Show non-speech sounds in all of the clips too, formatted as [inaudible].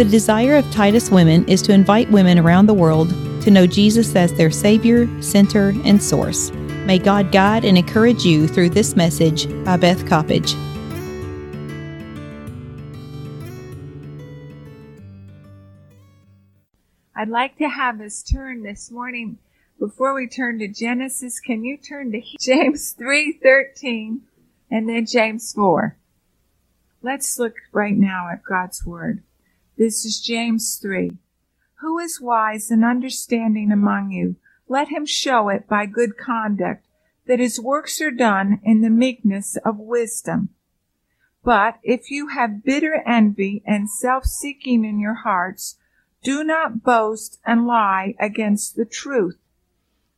The desire of Titus Women is to invite women around the world to know Jesus as their Savior, Center, and Source. May God guide and encourage you through this message by Beth Coppedge. I'd like to have us turn this morning before we turn to Genesis. Can you turn to [laughs] James 3:13 and then James 4? Let's look right now at God's word. This is James 3. Who is wise and understanding among you? Let him show it by good conduct, that his works are done in the meekness of wisdom. But if you have bitter envy and self-seeking in your hearts, do not boast and lie against the truth.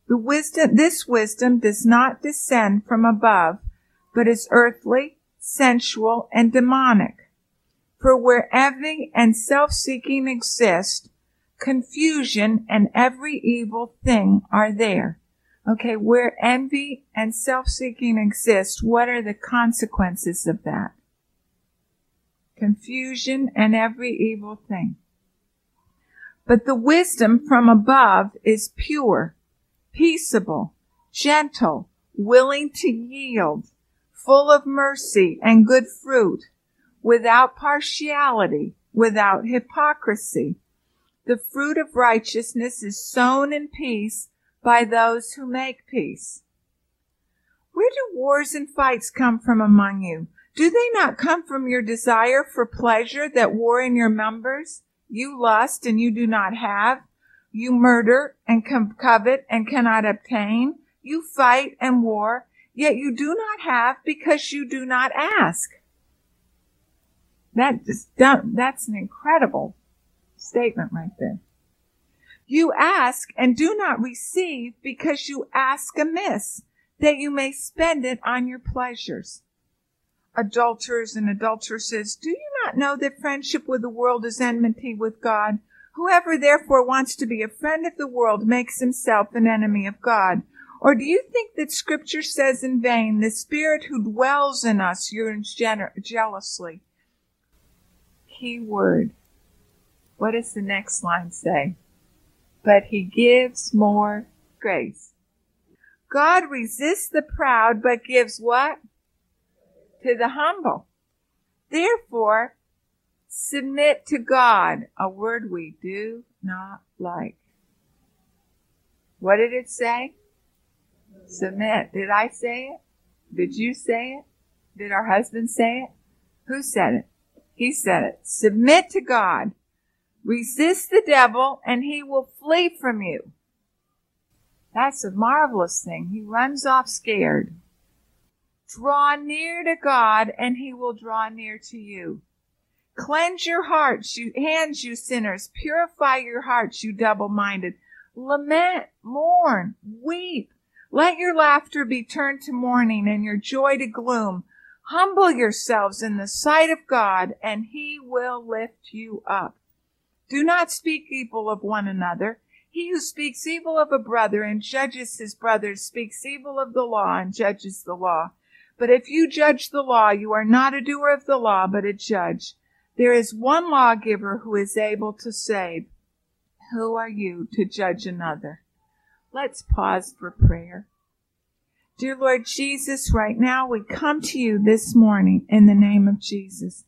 The wisdom, this wisdom does not descend from above, but is earthly, sensual, and demonic. For where envy and self-seeking exist, confusion and every evil thing are there. Okay, where envy and self-seeking exist, what are the consequences of that? Confusion and every evil thing. But the wisdom from above is pure, peaceable, gentle, willing to yield, full of mercy and good fruit, without partiality, without hypocrisy. The fruit of righteousness is sown in peace by those who make peace. Where do wars and fights come from among you? Do they not come from your desire for pleasure that war in your members? You lust and you do not have. You murder and covet and cannot obtain. You fight and war, yet you do not have because you do not ask. That just, that's an incredible statement right there. You ask and do not receive because you ask amiss, that you may spend it on your pleasures. Adulterers and adulteresses, do you not know that friendship with the world is enmity with God? Whoever therefore wants to be a friend of the world makes himself an enemy of God. Or do you think that scripture says in vain, the spirit who dwells in us yearns jealously? Key word. What does the next line say? But he gives more grace. God resists the proud, but gives what? To the humble. Therefore, submit to God, a word we do not like. What did it say? Submit. Did I say it? Did you say it? Did our husband say it? Who said it? He said it. Submit to God. Resist the devil and he will flee from you. That's a marvelous thing. He runs off scared. Draw near to God and he will draw near to you. Cleanse your hearts, you hands, you sinners. Purify your hearts, you double-minded. Lament, mourn, weep. Let your laughter be turned to mourning and your joy to gloom. Humble yourselves in the sight of God and he will lift you up. Do not speak evil of one another. He who speaks evil of a brother and judges his brother speaks evil of the law and judges the law. But if you judge the law, you are not a doer of the law, but a judge. There is one lawgiver who is able to save. Who are you to judge another? Let's pause for prayer. Dear Lord Jesus, right now we come to you this morning in the name of Jesus.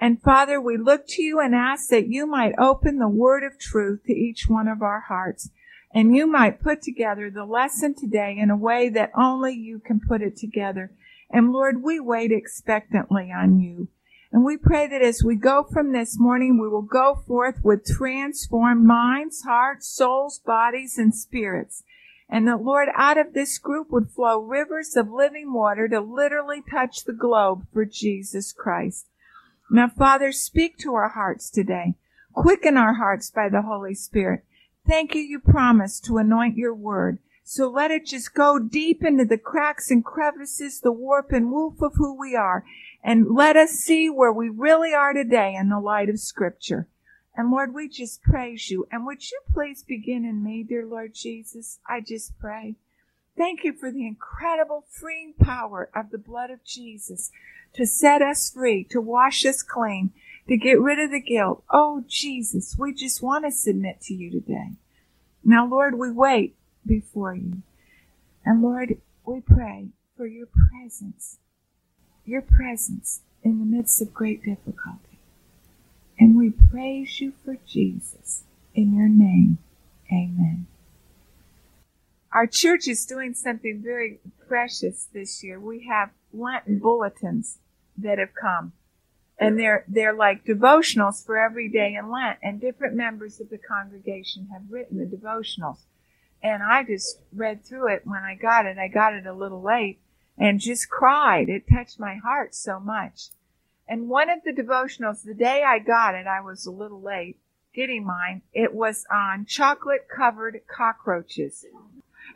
And Father, we look to you and ask that you might open the word of truth to each one of our hearts. And you might put together the lesson today in a way that only you can put it together. And Lord, we wait expectantly on you. And we pray that as we go from this morning, we will go forth with transformed minds, hearts, souls, bodies, and spirits. And that Lord, out of this group would flow rivers of living water to literally touch the globe for Jesus Christ. Now, Father, speak to our hearts today. Quicken our hearts by the Holy Spirit. Thank you, you promised to anoint your word. So let it just go deep into the cracks and crevices, the warp and woof of who we are, and let us see where we really are today in the light of Scripture. And Lord, we just praise you. And would you please begin in me, dear Lord Jesus? I just pray. Thank you for the incredible freeing power of the blood of Jesus to set us free, to wash us clean. to get rid of the guilt. Oh, Jesus, we just want to submit to you today. Now, Lord, we wait before you. And Lord, we pray for your presence, your presence in the midst of great difficulty. And we praise you for Jesus. In your name, amen. Our church is doing something very precious this year. We have Lenten bulletins that have come. And they're, they're like devotionals for every day in Lent. And different members of the congregation have written the devotionals. And I just read through it when I got it. I got it a little late and just cried. It touched my heart so much. And one of the devotionals, the day I got it, I was a little late getting mine. It was on chocolate covered cockroaches.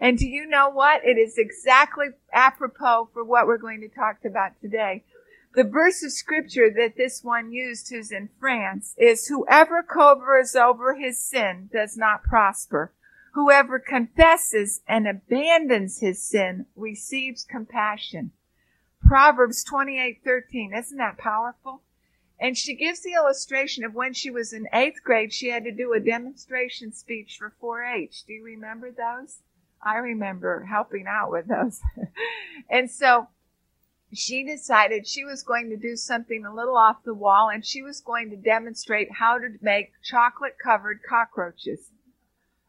And do you know what? It is exactly apropos for what we're going to talk about today. The verse of scripture that this one used, who's in France, is whoever covers over his sin does not prosper. Whoever confesses and abandons his sin receives compassion. Proverbs 28:13. Isn't that powerful? And she gives the illustration of when she was in eighth grade, she had to do a demonstration speech for 4-H. Do you remember those? I remember helping out with those. [laughs] and so she decided she was going to do something a little off the wall and she was going to demonstrate how to make chocolate covered cockroaches.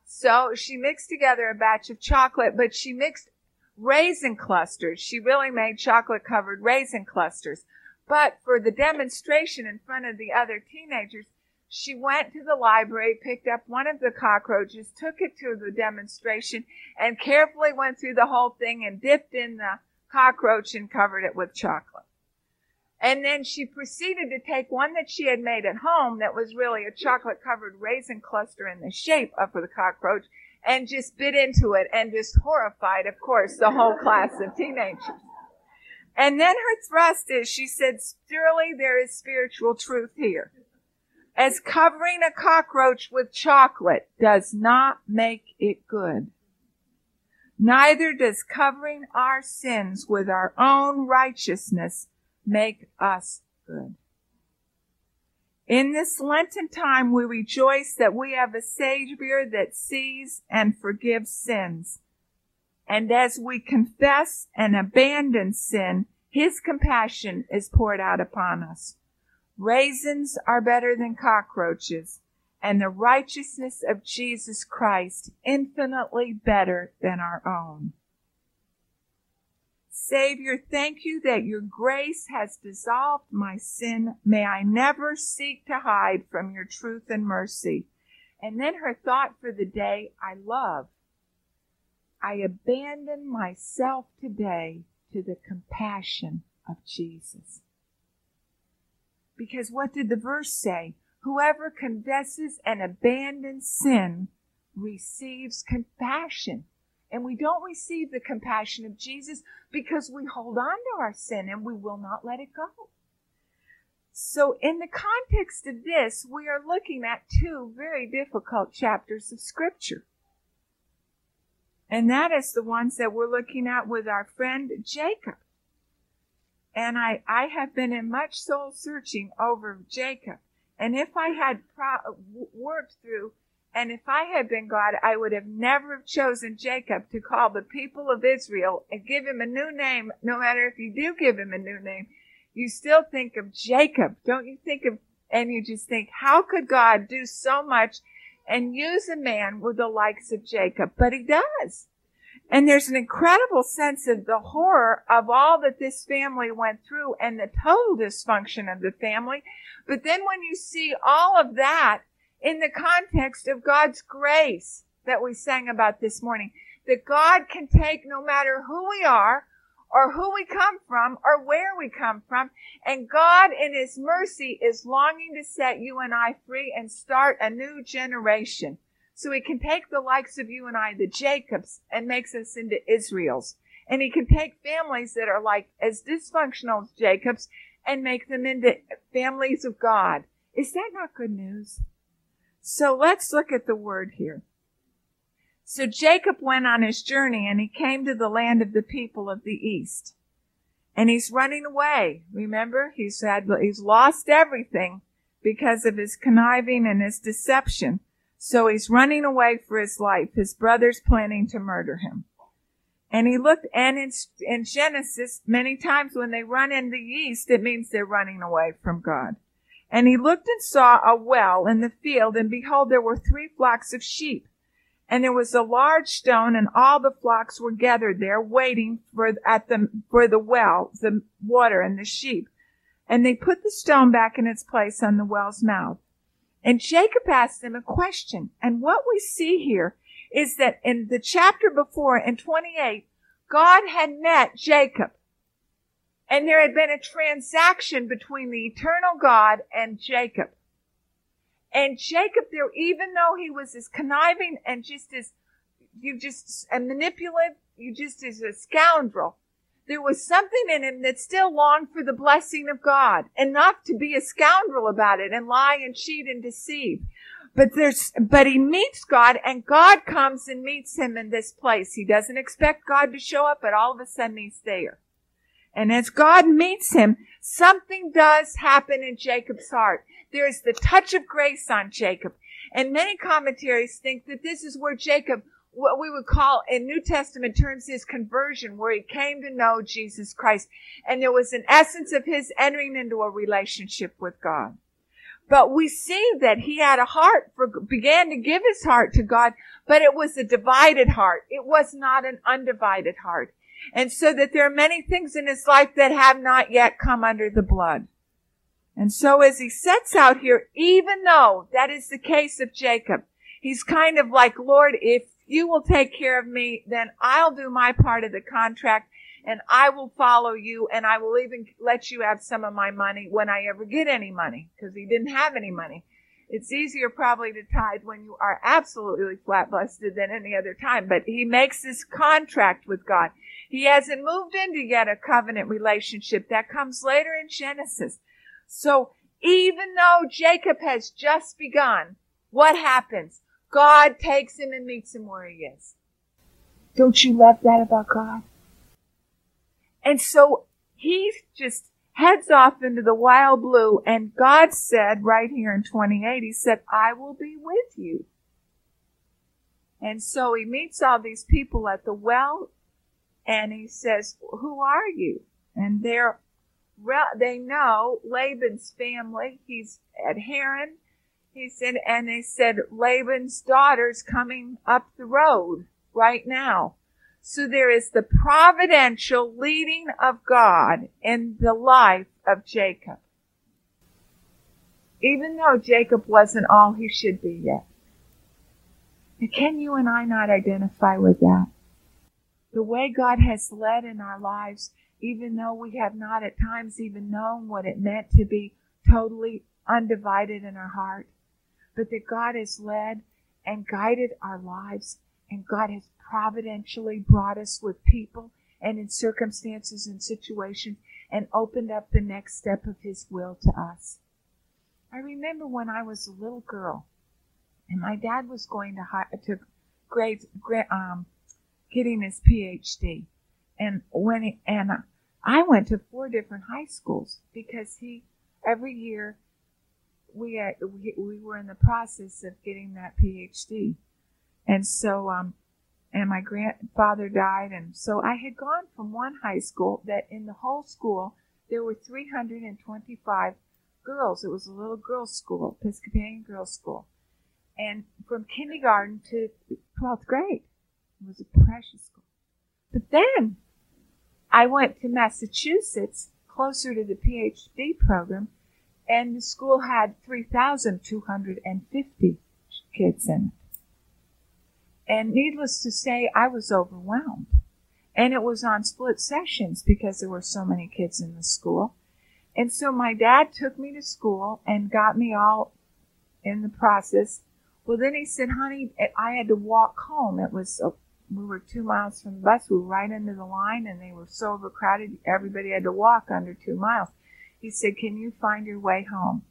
So she mixed together a batch of chocolate, but she mixed raisin clusters. She really made chocolate covered raisin clusters. But for the demonstration in front of the other teenagers, she went to the library, picked up one of the cockroaches, took it to the demonstration, and carefully went through the whole thing and dipped in the cockroach and covered it with chocolate. And then she proceeded to take one that she had made at home that was really a chocolate covered raisin cluster in the shape of the cockroach and just bit into it and just horrified, of course, the whole class of teenagers. And then her thrust is she said, surely there is spiritual truth here. As covering a cockroach with chocolate does not make it good. Neither does covering our sins with our own righteousness make us good. In this Lenten time, we rejoice that we have a Savior that sees and forgives sins. And as we confess and abandon sin, His compassion is poured out upon us. Raisins are better than cockroaches, and the righteousness of Jesus Christ infinitely better than our own. Savior, thank you that your grace has dissolved my sin. May I never seek to hide from your truth and mercy. And then her thought for the day, I love. I abandon myself today to the compassion of Jesus. Because what did the verse say? Whoever confesses and abandons sin receives compassion. And we don't receive the compassion of Jesus because we hold on to our sin and we will not let it go. So, in the context of this, we are looking at two very difficult chapters of Scripture. And that is the ones that we're looking at with our friend Jacob. And I, I have been in much soul searching over Jacob. And if I had pro- worked through and if I had been God, I would have never chosen Jacob to call the people of Israel and give him a new name. No matter if you do give him a new name, you still think of Jacob. Don't you think of, and you just think, how could God do so much and use a man with the likes of Jacob? But he does. And there's an incredible sense of the horror of all that this family went through and the total dysfunction of the family. But then when you see all of that in the context of God's grace that we sang about this morning. That God can take no matter who we are or who we come from or where we come from. And God in His mercy is longing to set you and I free and start a new generation. So He can take the likes of you and I, the Jacobs, and makes us into Israels. And He can take families that are like as dysfunctional as Jacobs and make them into families of God. Is that not good news? So let's look at the word here. So Jacob went on his journey and he came to the land of the people of the east. And he's running away. Remember, he's had, he's lost everything because of his conniving and his deception. So he's running away for his life. His brother's planning to murder him. And he looked, and in, in Genesis, many times when they run in the east, it means they're running away from God. And he looked and saw a well in the field, and behold, there were three flocks of sheep. And there was a large stone, and all the flocks were gathered there, waiting for at the for the well, the water, and the sheep. And they put the stone back in its place on the well's mouth. And Jacob asked them a question. And what we see here is that in the chapter before, in 28, God had met Jacob. And there had been a transaction between the eternal God and Jacob. And Jacob there, even though he was as conniving and just as, you just, a manipulative, you just as a scoundrel, there was something in him that still longed for the blessing of God, enough to be a scoundrel about it and lie and cheat and deceive. But there's, but he meets God and God comes and meets him in this place. He doesn't expect God to show up, but all of a sudden he's there. And as God meets him, something does happen in Jacob's heart. There is the touch of grace on Jacob. And many commentaries think that this is where Jacob, what we would call in New Testament terms, his conversion, where he came to know Jesus Christ. And there was an essence of his entering into a relationship with God. But we see that he had a heart for, began to give his heart to God, but it was a divided heart. It was not an undivided heart. And so that there are many things in his life that have not yet come under the blood. And so as he sets out here, even though that is the case of Jacob, he's kind of like, Lord, if you will take care of me, then I'll do my part of the contract and I will follow you and I will even let you have some of my money when I ever get any money because he didn't have any money. It's easier probably to tithe when you are absolutely flat busted than any other time, but he makes this contract with God. He hasn't moved into yet a covenant relationship that comes later in Genesis. So even though Jacob has just begun, what happens? God takes him and meets him where he is. Don't you love that about God? And so he just heads off into the wild blue and God said right here in 28, he said, I will be with you. And so he meets all these people at the well and he says, who are you? And they're, they know Laban's family. He's at Haran. He said, and they said, Laban's daughter's coming up the road right now. So there is the providential leading of God in the life of Jacob. Even though Jacob wasn't all he should be yet. Can you and I not identify with that? The way God has led in our lives, even though we have not at times even known what it meant to be totally undivided in our heart, but that God has led and guided our lives and God has providentially brought us with people and in circumstances and situations and opened up the next step of His will to us. I remember when I was a little girl and my dad was going to, to grade, um, getting his PhD. And when he, and I went to four different high schools because he, every year we, had, we, we were in the process of getting that PhD. And so, um, and my grandfather died. And so I had gone from one high school that in the whole school, there were 325 girls. It was a little girls' school, Episcopalian girls' school. And from kindergarten to 12th grade, it was a precious school. But then I went to Massachusetts, closer to the PhD program, and the school had 3,250 kids in it. And needless to say, I was overwhelmed. And it was on split sessions because there were so many kids in the school. And so my dad took me to school and got me all in the process. Well, then he said, honey, I had to walk home. It was, a, we were two miles from the bus. We were right into the line and they were so overcrowded. Everybody had to walk under two miles. He said, can you find your way home?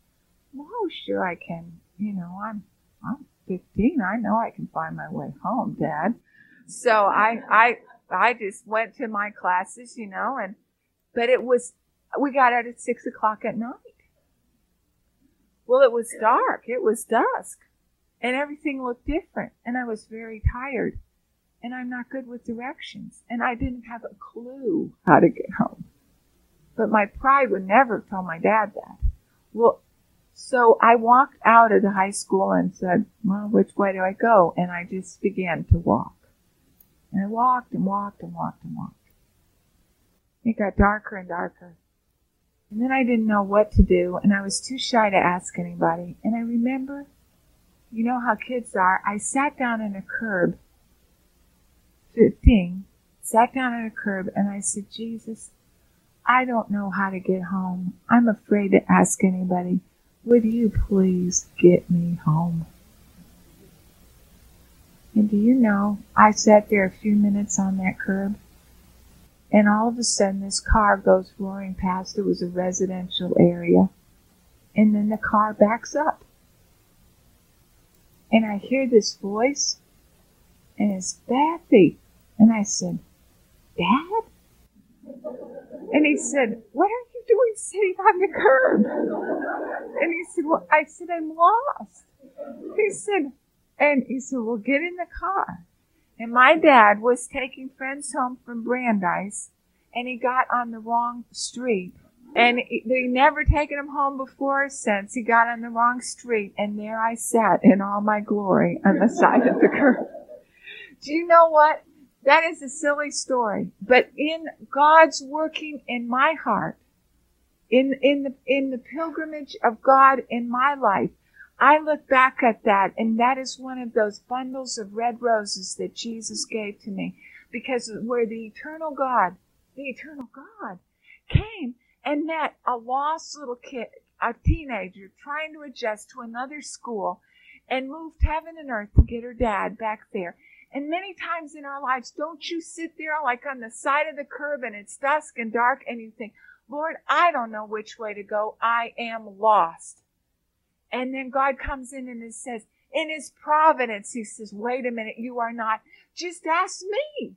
Well, sure I can. You know, I'm, I'm 15. I know I can find my way home, Dad. So I, I, I just went to my classes, you know, and, but it was, we got out at six o'clock at night. Well, it was dark. It was dusk. And everything looked different. And I was very tired. And I'm not good with directions. And I didn't have a clue how to get home. But my pride would never tell my dad that. Well, so I walked out of the high school and said, well, which way do I go? And I just began to walk. And I walked and walked and walked and walked. It got darker and darker. And then I didn't know what to do, and I was too shy to ask anybody. And I remember, you know how kids are, I sat down on a curb, 15, sat down on a curb, and I said, Jesus, I don't know how to get home. I'm afraid to ask anybody. Would you please get me home? And do you know, I sat there a few minutes on that curb and all of a sudden, this car goes roaring past. It was a residential area. And then the car backs up. And I hear this voice, and it's Bethy. And I said, Dad? And he said, What are you doing sitting on the curb? And he said, Well, I said, I'm lost. He said, and he said, Well, get in the car. And my dad was taking friends home from Brandeis and he got on the wrong street. And they never taken him home before or since. He got on the wrong street and there I sat in all my glory on the side of the curb. Do you know what? That is a silly story. But in God's working in my heart, in, in the, in the pilgrimage of God in my life, I look back at that, and that is one of those bundles of red roses that Jesus gave to me. Because where the eternal God, the eternal God, came and met a lost little kid, a teenager, trying to adjust to another school, and moved heaven and earth to get her dad back there. And many times in our lives, don't you sit there like on the side of the curb and it's dusk and dark and you think, Lord, I don't know which way to go. I am lost. And then God comes in and says, in his providence, he says, wait a minute, you are not. Just ask me.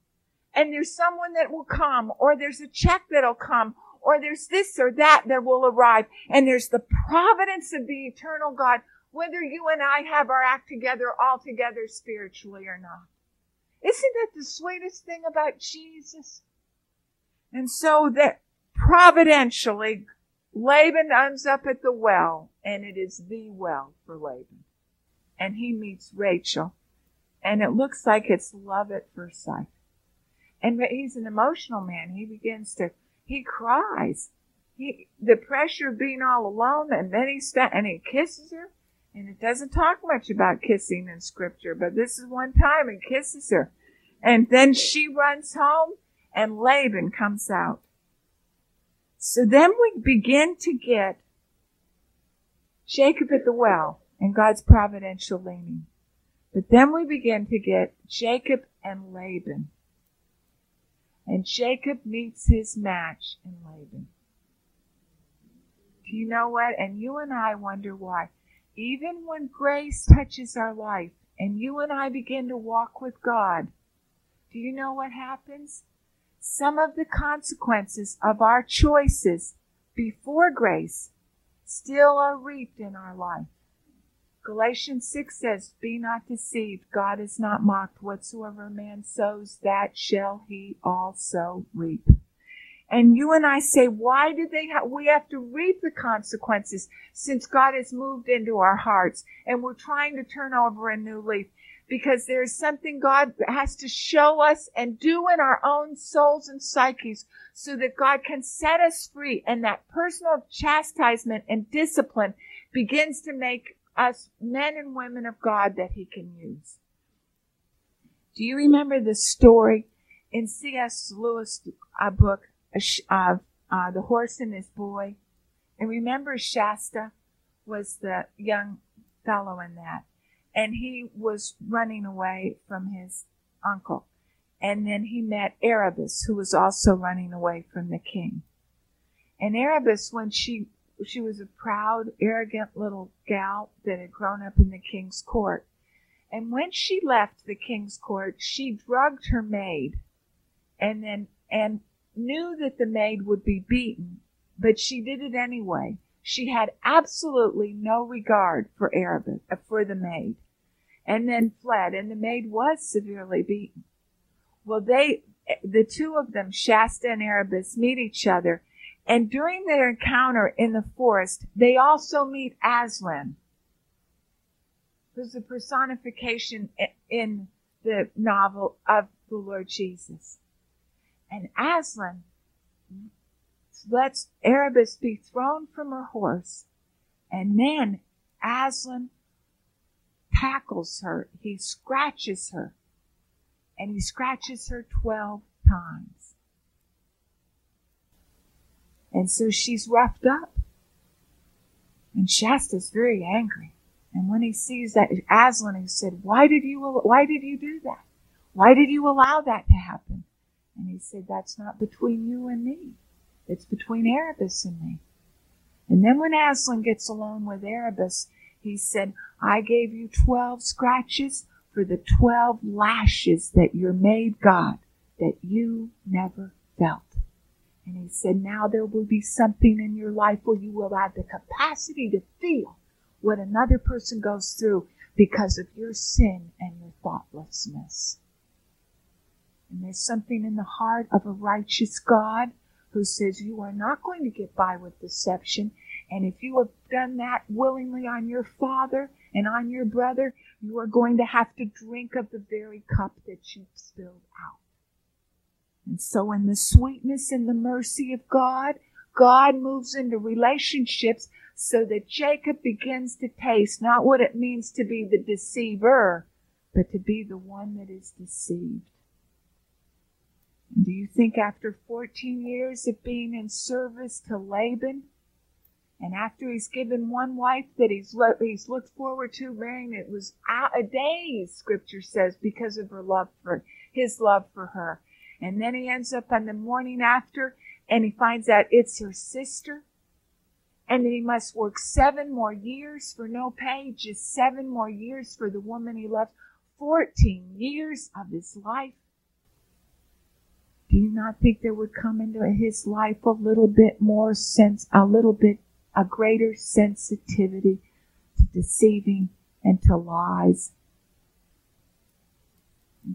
And there's someone that will come, or there's a check that'll come, or there's this or that that will arrive. And there's the providence of the eternal God, whether you and I have our act together all together spiritually or not. Isn't that the sweetest thing about Jesus? And so that providentially Laban ends up at the well, and it is the well for Laban. And he meets Rachel, and it looks like it's love at first sight. And he's an emotional man. He begins to, he cries. He, the pressure of being all alone, and then he sta- and he kisses her. And it doesn't talk much about kissing in scripture, but this is one time and kisses her. And then she runs home, and Laban comes out. So then we begin to get Jacob at the well and God's providential leaning. But then we begin to get Jacob and Laban. And Jacob meets his match in Laban. Do you know what? And you and I wonder why. Even when grace touches our life and you and I begin to walk with God, do you know what happens? some of the consequences of our choices before grace still are reaped in our life. Galatians 6 says, Be not deceived. God is not mocked. Whatsoever man sows, that shall he also reap. And you and I say, why do they have, we have to reap the consequences since God has moved into our hearts and we're trying to turn over a new leaf because there's something God has to show us and do in our own souls and psyches so that God can set us free. And that personal chastisement and discipline begins to make us men and women of God that He can use. Do you remember the story in C.S. Lewis' uh, book, uh, uh, The Horse and His Boy? And remember Shasta was the young fellow in that and he was running away from his uncle. And then he met Aravis, who was also running away from the king. And Aravis, when she she was a proud, arrogant little gal that had grown up in the king's court. And when she left the king's court, she drugged her maid and then and knew that the maid would be beaten, but she did it anyway she had absolutely no regard for Aravis, uh, for the maid, and then fled, and the maid was severely beaten. Well, they, the two of them, Shasta and Aravis, meet each other, and during their encounter in the forest, they also meet Aslan, who's a personification in the novel of the Lord Jesus. And Aslan lets Aravis be thrown from her horse, and then Aslan tackles her. He scratches her, and he scratches her 12 times. And so she's roughed up. And Shasta's very angry. And when he sees that Aslan, he said, "Why did you? Why did you do that? Why did you allow that to happen?" And he said, "That's not between you and me. It's between Aravis and me." And then when Aslan gets alone with Aravis, he said, "I gave you twelve scratches for the twelve lashes that your maid got that you never felt." And he said, "Now there will be something in your life where you will have the capacity to feel." what another person goes through because of your sin and your thoughtlessness. And there's something in the heart of a righteous God who says you are not going to get by with deception. And if you have done that willingly on your father and on your brother, you are going to have to drink of the very cup that you've spilled out. And so in the sweetness and the mercy of God, God moves into relationships so that Jacob begins to taste not what it means to be the deceiver, but to be the one that is deceived. And do you think after 14 years of being in service to Laban, and after he's given one wife that he's, lo- he's looked forward to marrying, it was a day, scripture says, because of her love for his love for her. And then he ends up on the morning after, and he finds out it's her sister and then he must work seven more years for no pay, just seven more years for the woman he loved, 14 years of his life. Do you not think there would come into his life a little bit more sense, a little bit, a greater sensitivity to deceiving and to lies?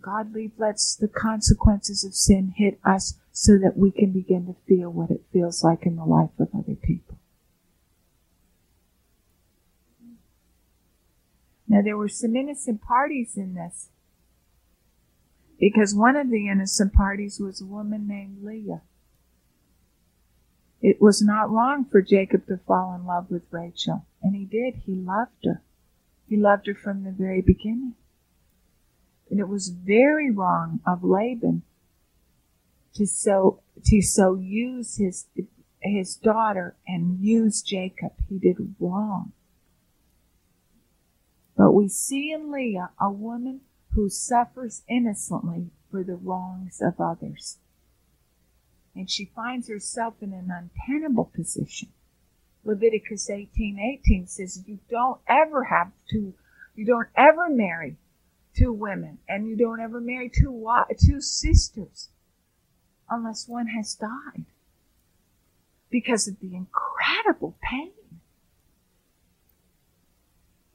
God lets the consequences of sin hit us so that we can begin to feel what it feels like in the life of other people. Now there were some innocent parties in this. Because one of the innocent parties was a woman named Leah. It was not wrong for Jacob to fall in love with Rachel, and he did. He loved her. He loved her from the very beginning. And it was very wrong of Laban to so to so use his his daughter and use Jacob. He did wrong. But we see in Leah a woman who suffers innocently for the wrongs of others. And she finds herself in an untenable position. Leviticus 18:18 18 says you don't ever have to you don't ever marry two women and you don't ever marry two two sisters unless one has died because of the incredible pain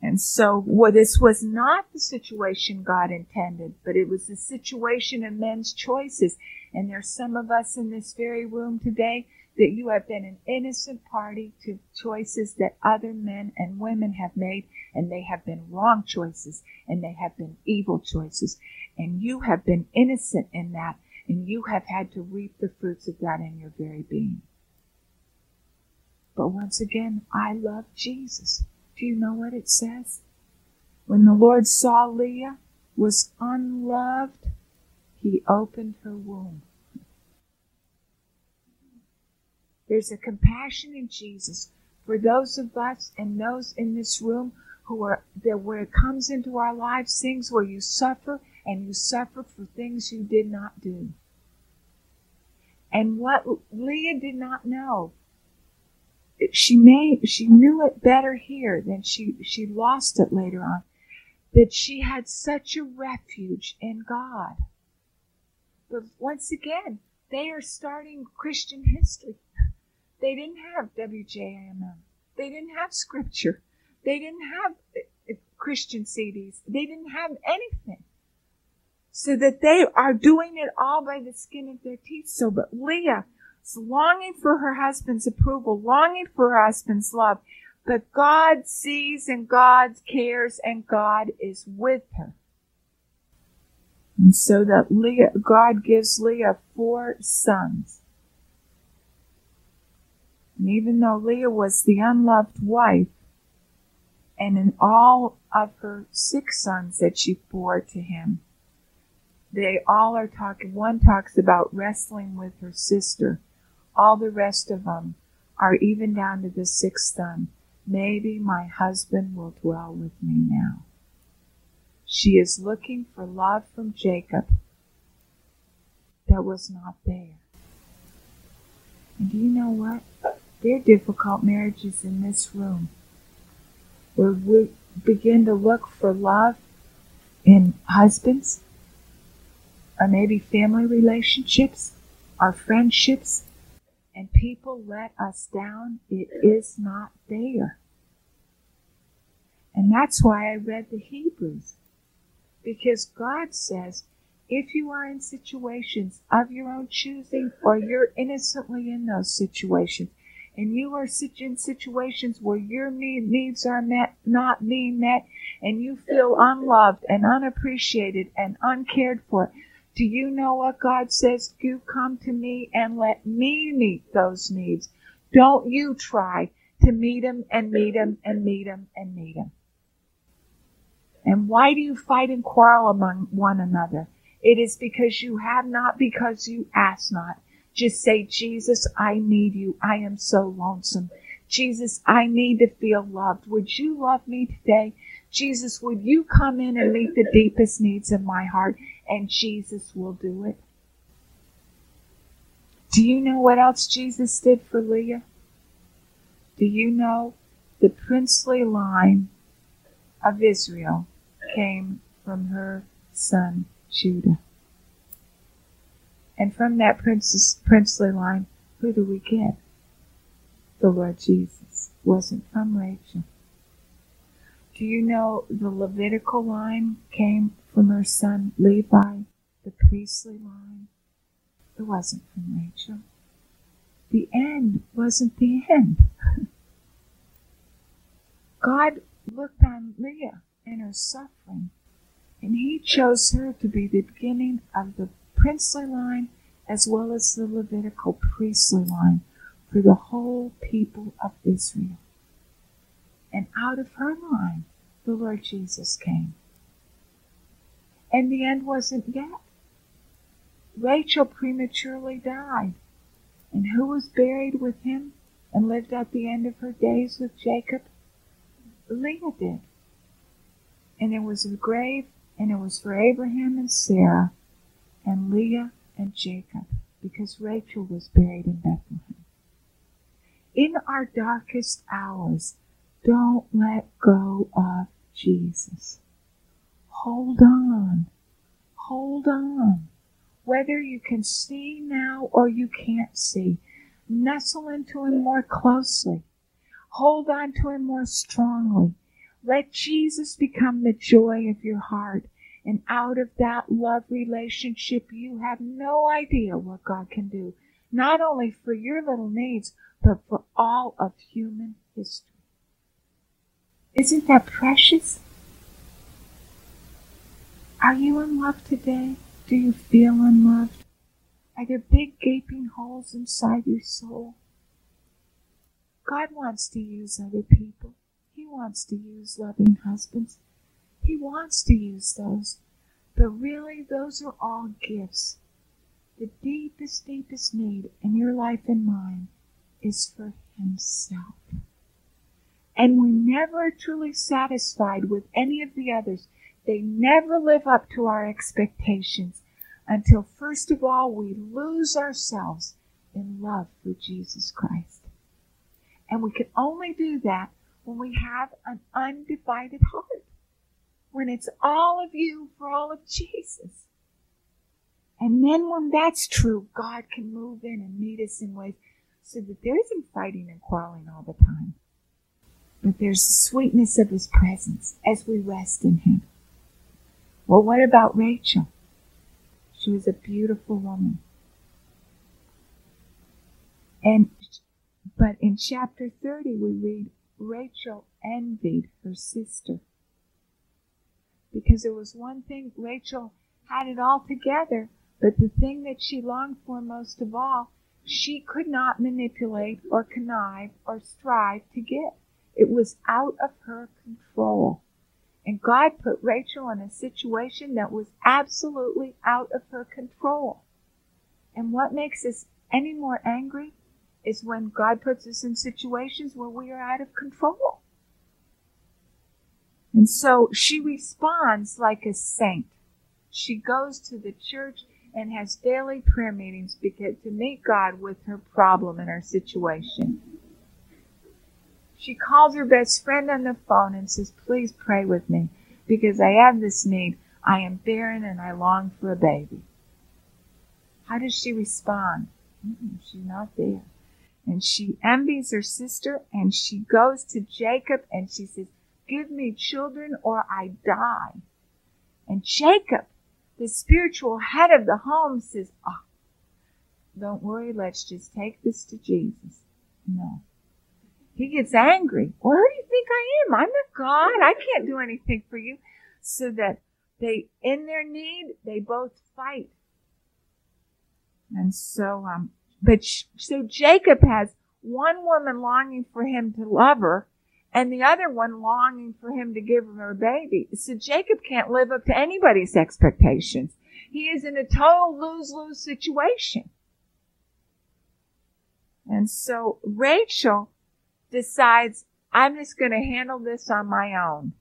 and so well, this was not the situation God intended, but it was the situation of men's choices. And there's some of us in this very room today that you have been an innocent party to choices that other men and women have made, and they have been wrong choices, and they have been evil choices. And you have been innocent in that, and you have had to reap the fruits of that in your very being. But once again, I love Jesus. Do you know what it says? When the Lord saw Leah was unloved, he opened her womb. There's a compassion in Jesus for those of us and those in this room who are there where it comes into our lives, things where you suffer and you suffer for things you did not do. And what Leah did not know she may she knew it better here than she she lost it later on that she had such a refuge in God. But once again, they are starting Christian history. They didn't have WJMM. They didn't have scripture. They didn't have uh, Christian CDs. They didn't have anything. So that they are doing it all by the skin of their teeth. So, but Leah longing for her husband's approval, longing for her husband's love. But God sees and God cares and God is with her. And so that Leah, God gives Leah four sons. And even though Leah was the unloved wife, and in all of her six sons that she bore to him, they all are talking, one talks about wrestling with her sister. All the rest of them are even down to the sixth son. Maybe my husband will dwell with me now. She is looking for love from Jacob that was not there. And do you know what? There are difficult marriages in this room where we begin to look for love in husbands or maybe family relationships, our friendships, and people let us down. It is not there. And that's why I read the Hebrews. Because God says, if you are in situations of your own choosing or you're innocently in those situations, and you are in situations where your needs are met, not being met, and you feel unloved and unappreciated and uncared for, do you know what God says? You come to me and let me meet those needs. Don't you try to meet them and meet them and meet them and meet them. And why do you fight and quarrel among one another? It is because you have not, because you ask not. Just say, Jesus, I need you. I am so lonesome. Jesus, I need to feel loved. Would you love me today? Jesus, would you come in and meet the deepest needs of my heart? And Jesus will do it. Do you know what else Jesus did for Leah? Do you know the princely line of Israel came from her son Judah? And from that princess, princely line, who do we get? The Lord Jesus wasn't from Rachel. Do you know the Levitical line came from her son Levi, the priestly line? It wasn't from Rachel. The end wasn't the end. [laughs] God looked on Leah and her suffering, and he chose her to be the beginning of the princely line as well as the Levitical priestly line for the whole people of Israel. And out of her line, the Lord Jesus came. And the end wasn't yet. Rachel prematurely died. And who was buried with him and lived at the end of her days with Jacob? Leah did. And it was a grave, and it was for Abraham and Sarah and Leah and Jacob, because Rachel was buried in Bethlehem. In our darkest hours, don't let go of Jesus. Hold on. Hold on. Whether you can see now or you can't see, nestle into Him more closely. Hold on to Him more strongly. Let Jesus become the joy of your heart and out of that love relationship, you have no idea what God can do, not only for your little needs, but for all of human history. Isn't that precious? Are you in love today? Do you feel unloved? Are there big gaping holes inside your soul? God wants to use other people. He wants to use loving husbands. He wants to use those. But really, those are all gifts. The deepest, deepest need in your life and mine is for Himself. And we're never truly satisfied with any of the others. They never live up to our expectations until, first of all, we lose ourselves in love for Jesus Christ. And we can only do that when we have an undivided heart when it's all of you for all of Jesus. And then when that's true, God can move in and meet us in ways so that there isn't fighting and quarreling all the time. but there's the sweetness of his presence as we rest in him. Well, what about Rachel? She was a beautiful woman. And but in chapter 30 we read Rachel envied her sister. Because there was one thing Rachel had it all together, but the thing that she longed for most of all, she could not manipulate or connive or strive to get. It was out of her control. And God put Rachel in a situation that was absolutely out of her control. And what makes us any more angry is when God puts us in situations where we are out of control. And so she responds like a saint. She goes to the church and has daily prayer meetings to meet God with her problem and her situation. She calls her best friend on the phone and says, Please pray with me because I have this need. I am barren and I long for a baby. How does she respond? Mm-mm, she's not there. And she envies her sister and she goes to Jacob and she says, Give me children or I die. And Jacob the spiritual head of the home says, Oh, don't worry, let's just take this to Jesus. No. He gets angry. Well, who do you think I am? I'm not God. I can't do anything for you. So that they, in their need, they both fight. And so, um, but so Jacob has one woman longing for him to love her and the other one longing for him to give her a baby. So Jacob can't live up to anybody's expectations. He is in a total lose-lose situation. And so Rachel decides, I'm just going to handle this on my own.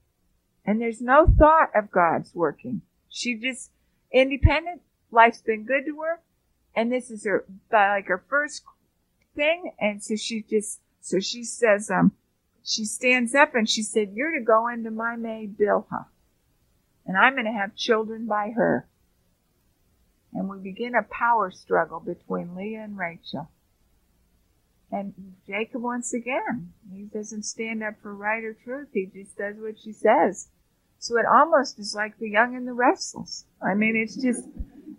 And there's no thought of God's working. She just independent. Life's been good to her. And this is her, like her first thing. And so she just, so she says, um, she stands up and she said, You're to go into my maid Bilhah, and I'm going to have children by her. And we begin a power struggle between Leah and Rachel. And Jacob, once again, he doesn't stand up for right or truth. He just does what she says. So it almost is like the young and the restless. I mean, it's just,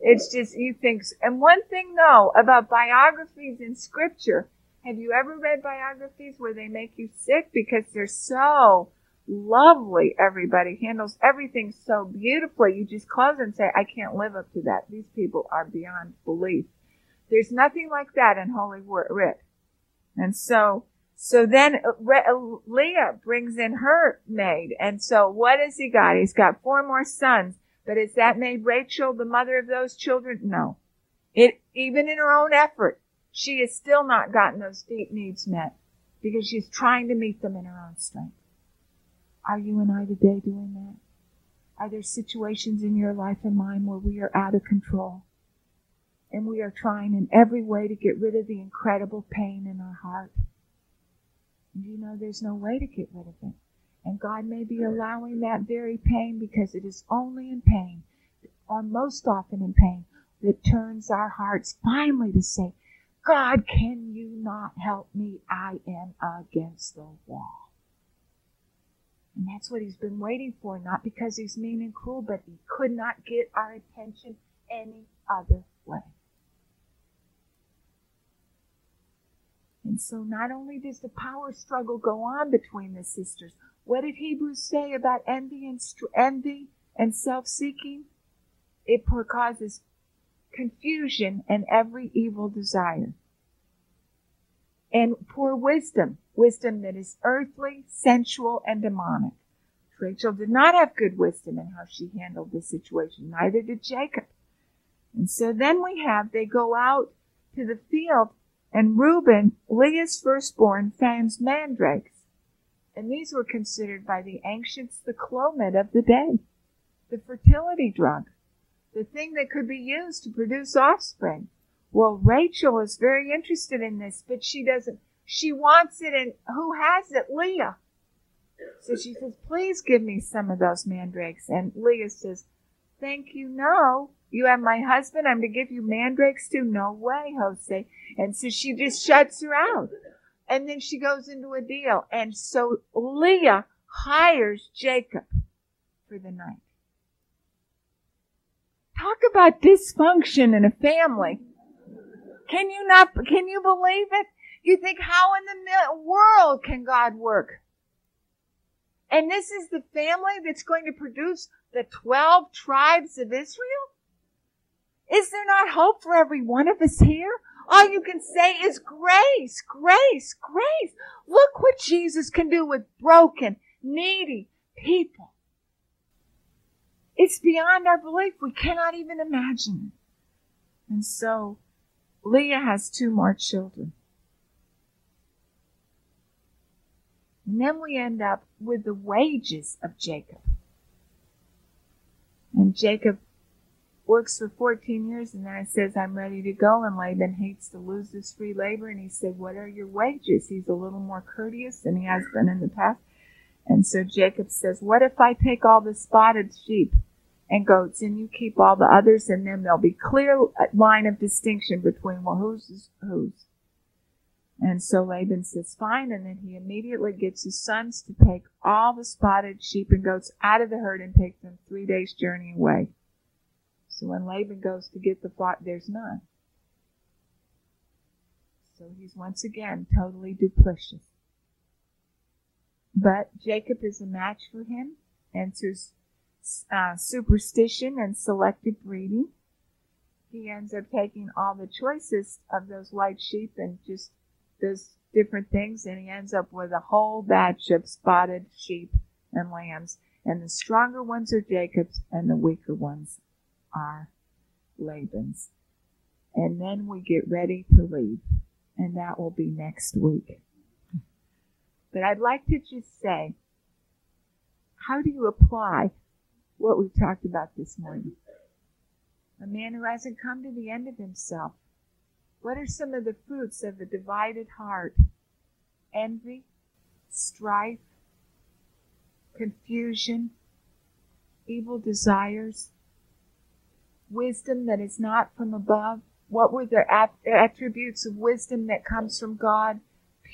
it's just, you think, and one thing though about biographies in scripture, have you ever read biographies where they make you sick because they're so lovely? Everybody handles everything so beautifully. You just close and say, I can't live up to that. These people are beyond belief. There's nothing like that in Holy Writ. And so, so then uh, uh, Leah brings in her maid. And so what has he got? He's got four more sons. But is that maid Rachel the mother of those children? No. It, even in her own effort, she has still not gotten those deep needs met because she's trying to meet them in her own strength. Are you and I today doing that? Are there situations in your life and mine where we are out of control? And we are trying in every way to get rid of the incredible pain in our heart. And you know there's no way to get rid of it. And God may be allowing that very pain because it is only in pain, or most often in pain, that turns our hearts finally to say, God, can you not help me? I am against the wall. And that's what he's been waiting for, not because he's mean and cruel, but he could not get our attention any other way. And so not only does the power struggle go on between the sisters, what did Hebrews say about envy and envy and self-seeking? It causes confusion, and every evil desire. And poor wisdom, wisdom that is earthly, sensual, and demonic. Rachel did not have good wisdom in how she handled the situation. Neither did Jacob. And so then we have, they go out to the field and Reuben, Leah's firstborn, finds mandrakes. And these were considered by the ancients the clomid of the day, the fertility drug the thing that could be used to produce offspring. Well, Rachel is very interested in this, but she doesn't, she wants it and who has it? Leah. So she says, please give me some of those mandrakes. And Leah says, thank you, no. You have my husband, I'm to give you mandrakes too? No way, Jose. And so she just shuts her out. And then she goes into a deal. And so Leah hires Jacob for the night. Talk about dysfunction in a family. Can you not, can you believe it? You think, how in the world can God work? And this is the family that's going to produce the 12 tribes of Israel? Is there not hope for every one of us here? All you can say is grace, grace, grace. Look what Jesus can do with broken, needy people. It's beyond our belief. We cannot even imagine it. And so Leah has two more children. And then we end up with the wages of Jacob. And Jacob works for 14 years and then it says, I'm ready to go. And Laban hates to lose this free labor. And he said, What are your wages? He's a little more courteous than he has been in the past. And so Jacob says, What if I take all the spotted sheep and goats and you keep all the others and then there'll be clear line of distinction between well whose is whose. And so Laban says, Fine, and then he immediately gets his sons to take all the spotted sheep and goats out of the herd and take them three days' journey away. When Laban goes to get the flock, there's none. So he's once again totally duplicitous. But Jacob is a match for him, through uh, superstition and selective breeding, he ends up taking all the choicest of those white sheep and just does different things, and he ends up with a whole batch of spotted sheep and lambs. And the stronger ones are Jacob's, and the weaker ones are Laban's. And then we get ready to leave, and that will be next week. But I'd like to just say, how do you apply what we've talked about this morning? A man who hasn't come to the end of himself. What are some of the fruits of a divided heart? Envy, strife, confusion, evil desires, wisdom that is not from above. What were the attributes of wisdom that comes from God?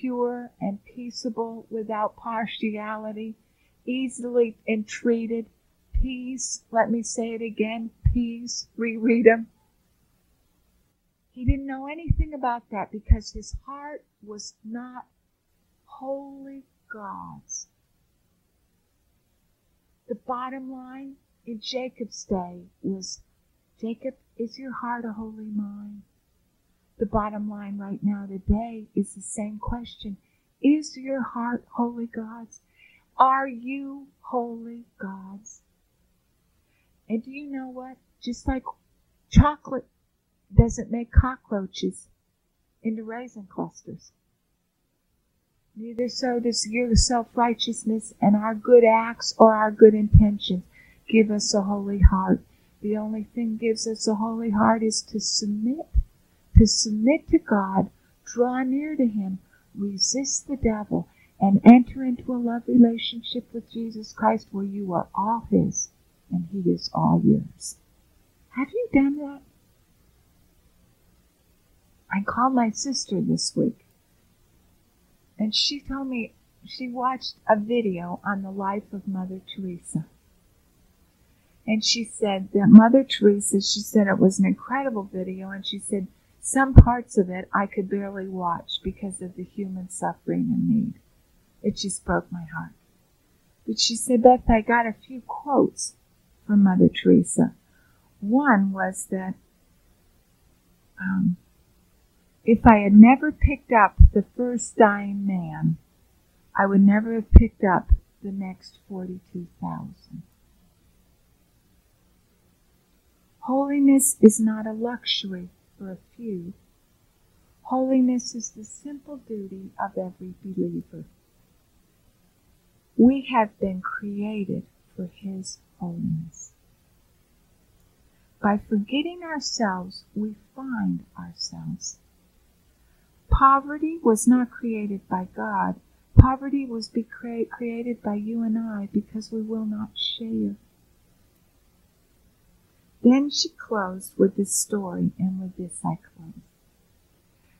pure and peaceable without partiality, easily entreated, peace, let me say it again, peace, reread them. He didn't know anything about that because his heart was not wholly God's. The bottom line in Jacob's day was Jacob, is your heart a holy mind? The bottom line right now today is the same question. Is your heart wholly God's? Are you wholly God's? And do you know what? Just like chocolate doesn't make cockroaches into raisin clusters. Neither so does your self-righteousness and our good acts or our good intentions give us a holy heart. The only thing gives us a holy heart is to submit to submit to God, draw near to Him, resist the devil, and enter into a love relationship with Jesus Christ where you are all His and He is all yours. Have you done that? I called my sister this week, and she told me she watched a video on the life of Mother Teresa. And she said that Mother Teresa, she said it was an incredible video, and she said some parts of it I could barely watch because of the human suffering and need. It just broke my heart. But she said, Beth, I got a few quotes from Mother Teresa. One was that um, if I had never picked up the first dying man, I would never have picked up the next 42,000. Holiness is not a luxury for a few. Holiness is the simple duty of every believer. We have been created for His holiness. By forgetting ourselves, we find ourselves. Poverty was not created by God. Poverty was be cre- created by you and I because we will not share. Then she closed with this story, and with this I close.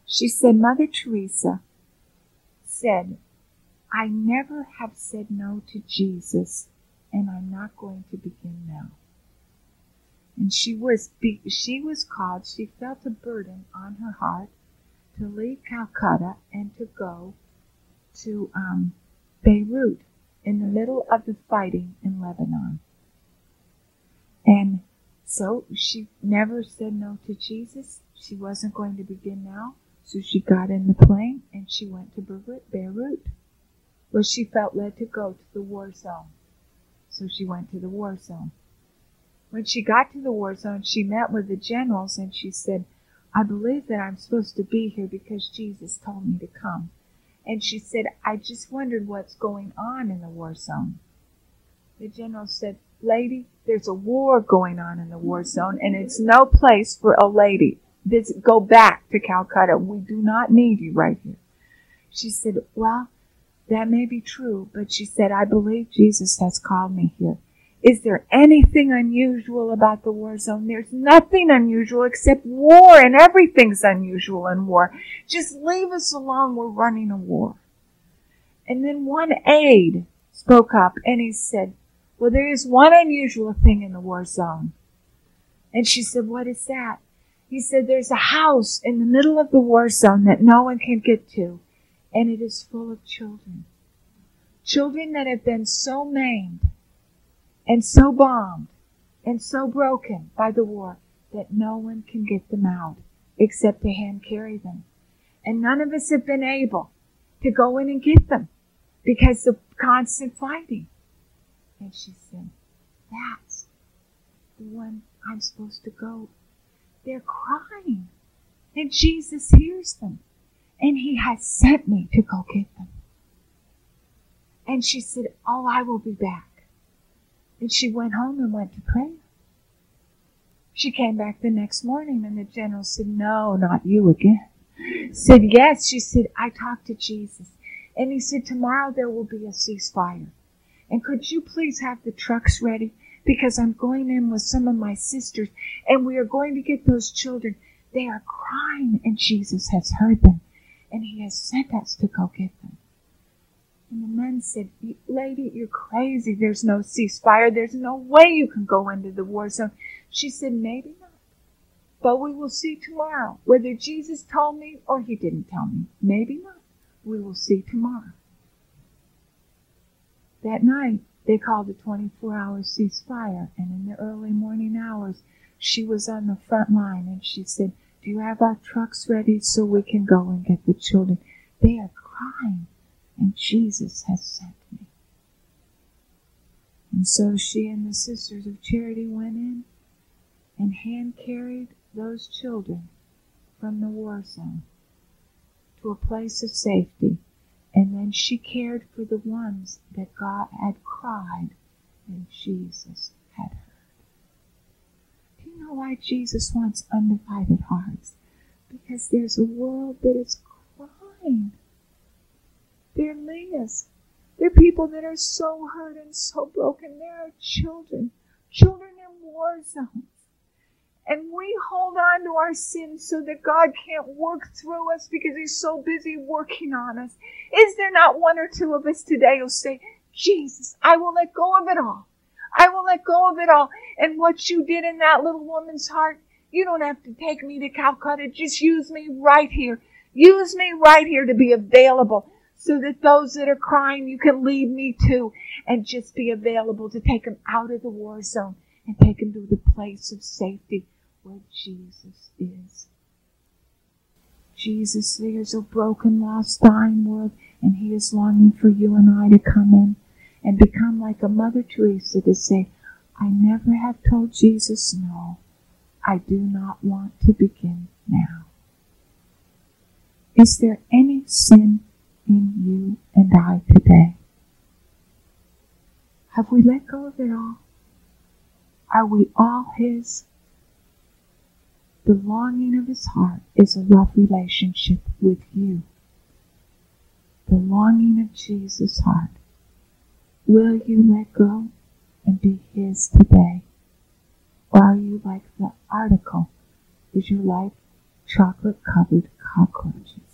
She said, Mother Teresa, said, I never have said no to Jesus, and I'm not going to begin now. And she was she was called. She felt a burden on her heart to leave Calcutta and to go to um, Beirut in the middle of the fighting in Lebanon. And so she never said no to Jesus. She wasn't going to begin now. So she got in the plane and she went to Beirut, where she felt led to go to the war zone. So she went to the war zone. When she got to the war zone, she met with the generals and she said, I believe that I'm supposed to be here because Jesus told me to come. And she said, I just wondered what's going on in the war zone. The general said, Lady, there's a war going on in the war zone and it's no place for a lady this, go back to Calcutta. We do not need you right here. She said, well, that may be true, but she said, I believe Jesus has called me here. Is there anything unusual about the war zone? There's nothing unusual except war, and everything's unusual in war. Just leave us alone. We're running a war. And then one aide spoke up and he said, Well, there is one unusual thing in the war zone. And she said, What is that? He said there's a house in the middle of the war zone that no one can get to, and it is full of children. Children that have been so maimed and so bombed and so broken by the war that no one can get them out except to hand carry them. And none of us have been able to go in and get them because of constant fighting. And she said, that's the one I'm supposed to go they're crying. And Jesus hears them. And he has sent me to go get them. And she said, Oh, I will be back. And she went home and went to prayer. She came back the next morning and the general said, No, not you again. Said, Yes. She said, I talked to Jesus. And he said, Tomorrow there will be a ceasefire. And could you please have the trucks ready? because I'm going in with some of my sisters and we are going to get those children. They are crying and Jesus has heard them and he has sent us to go get them. And the men said, Lady, you're crazy. There's no ceasefire. There's no way you can go into the war zone. She said, Maybe not. But we will see tomorrow whether Jesus told me or he didn't tell me. Maybe not. We will see tomorrow. That night, they called a 24 hour ceasefire, and in the early morning hours, she was on the front line and she said, Do you have our trucks ready so we can go and get the children? They are crying, and Jesus has sent me. And so she and the Sisters of Charity went in and hand carried those children from the war zone to a place of safety and then she cared for the ones that God had cried and Jesus had heard. Do you know why Jesus wants undivided hearts? Because there's a world that is crying. They're Leah's. They're people that are so hurt and so broken. There are children, children in war zones and we hold on to our sins so that God can't work through us because He's so busy working on us. Is there not one or two of us today who'll say, Jesus, I will let go of it all. I will let go of it all. And what you did in that little woman's heart, you don't have to take me to Calcutta. Just use me right here. Use me right here to be available so that those that are crying, you can lead me to and just be available to take them out of the war zone and take them to the place of safety where Jesus is. Jesus, there's a broken, lost, dying world, and He is longing for you and I to come in and become like a Mother Teresa to say, I never have told Jesus no. I do not want to begin now. Is there any sin in you and I today? Have we let go of it all? Are we all His? The longing of his heart is a love relationship with you. The longing of Jesus' heart. Will you let go and be his today? Or are you like the article? Is your life chocolate covered cockroaches?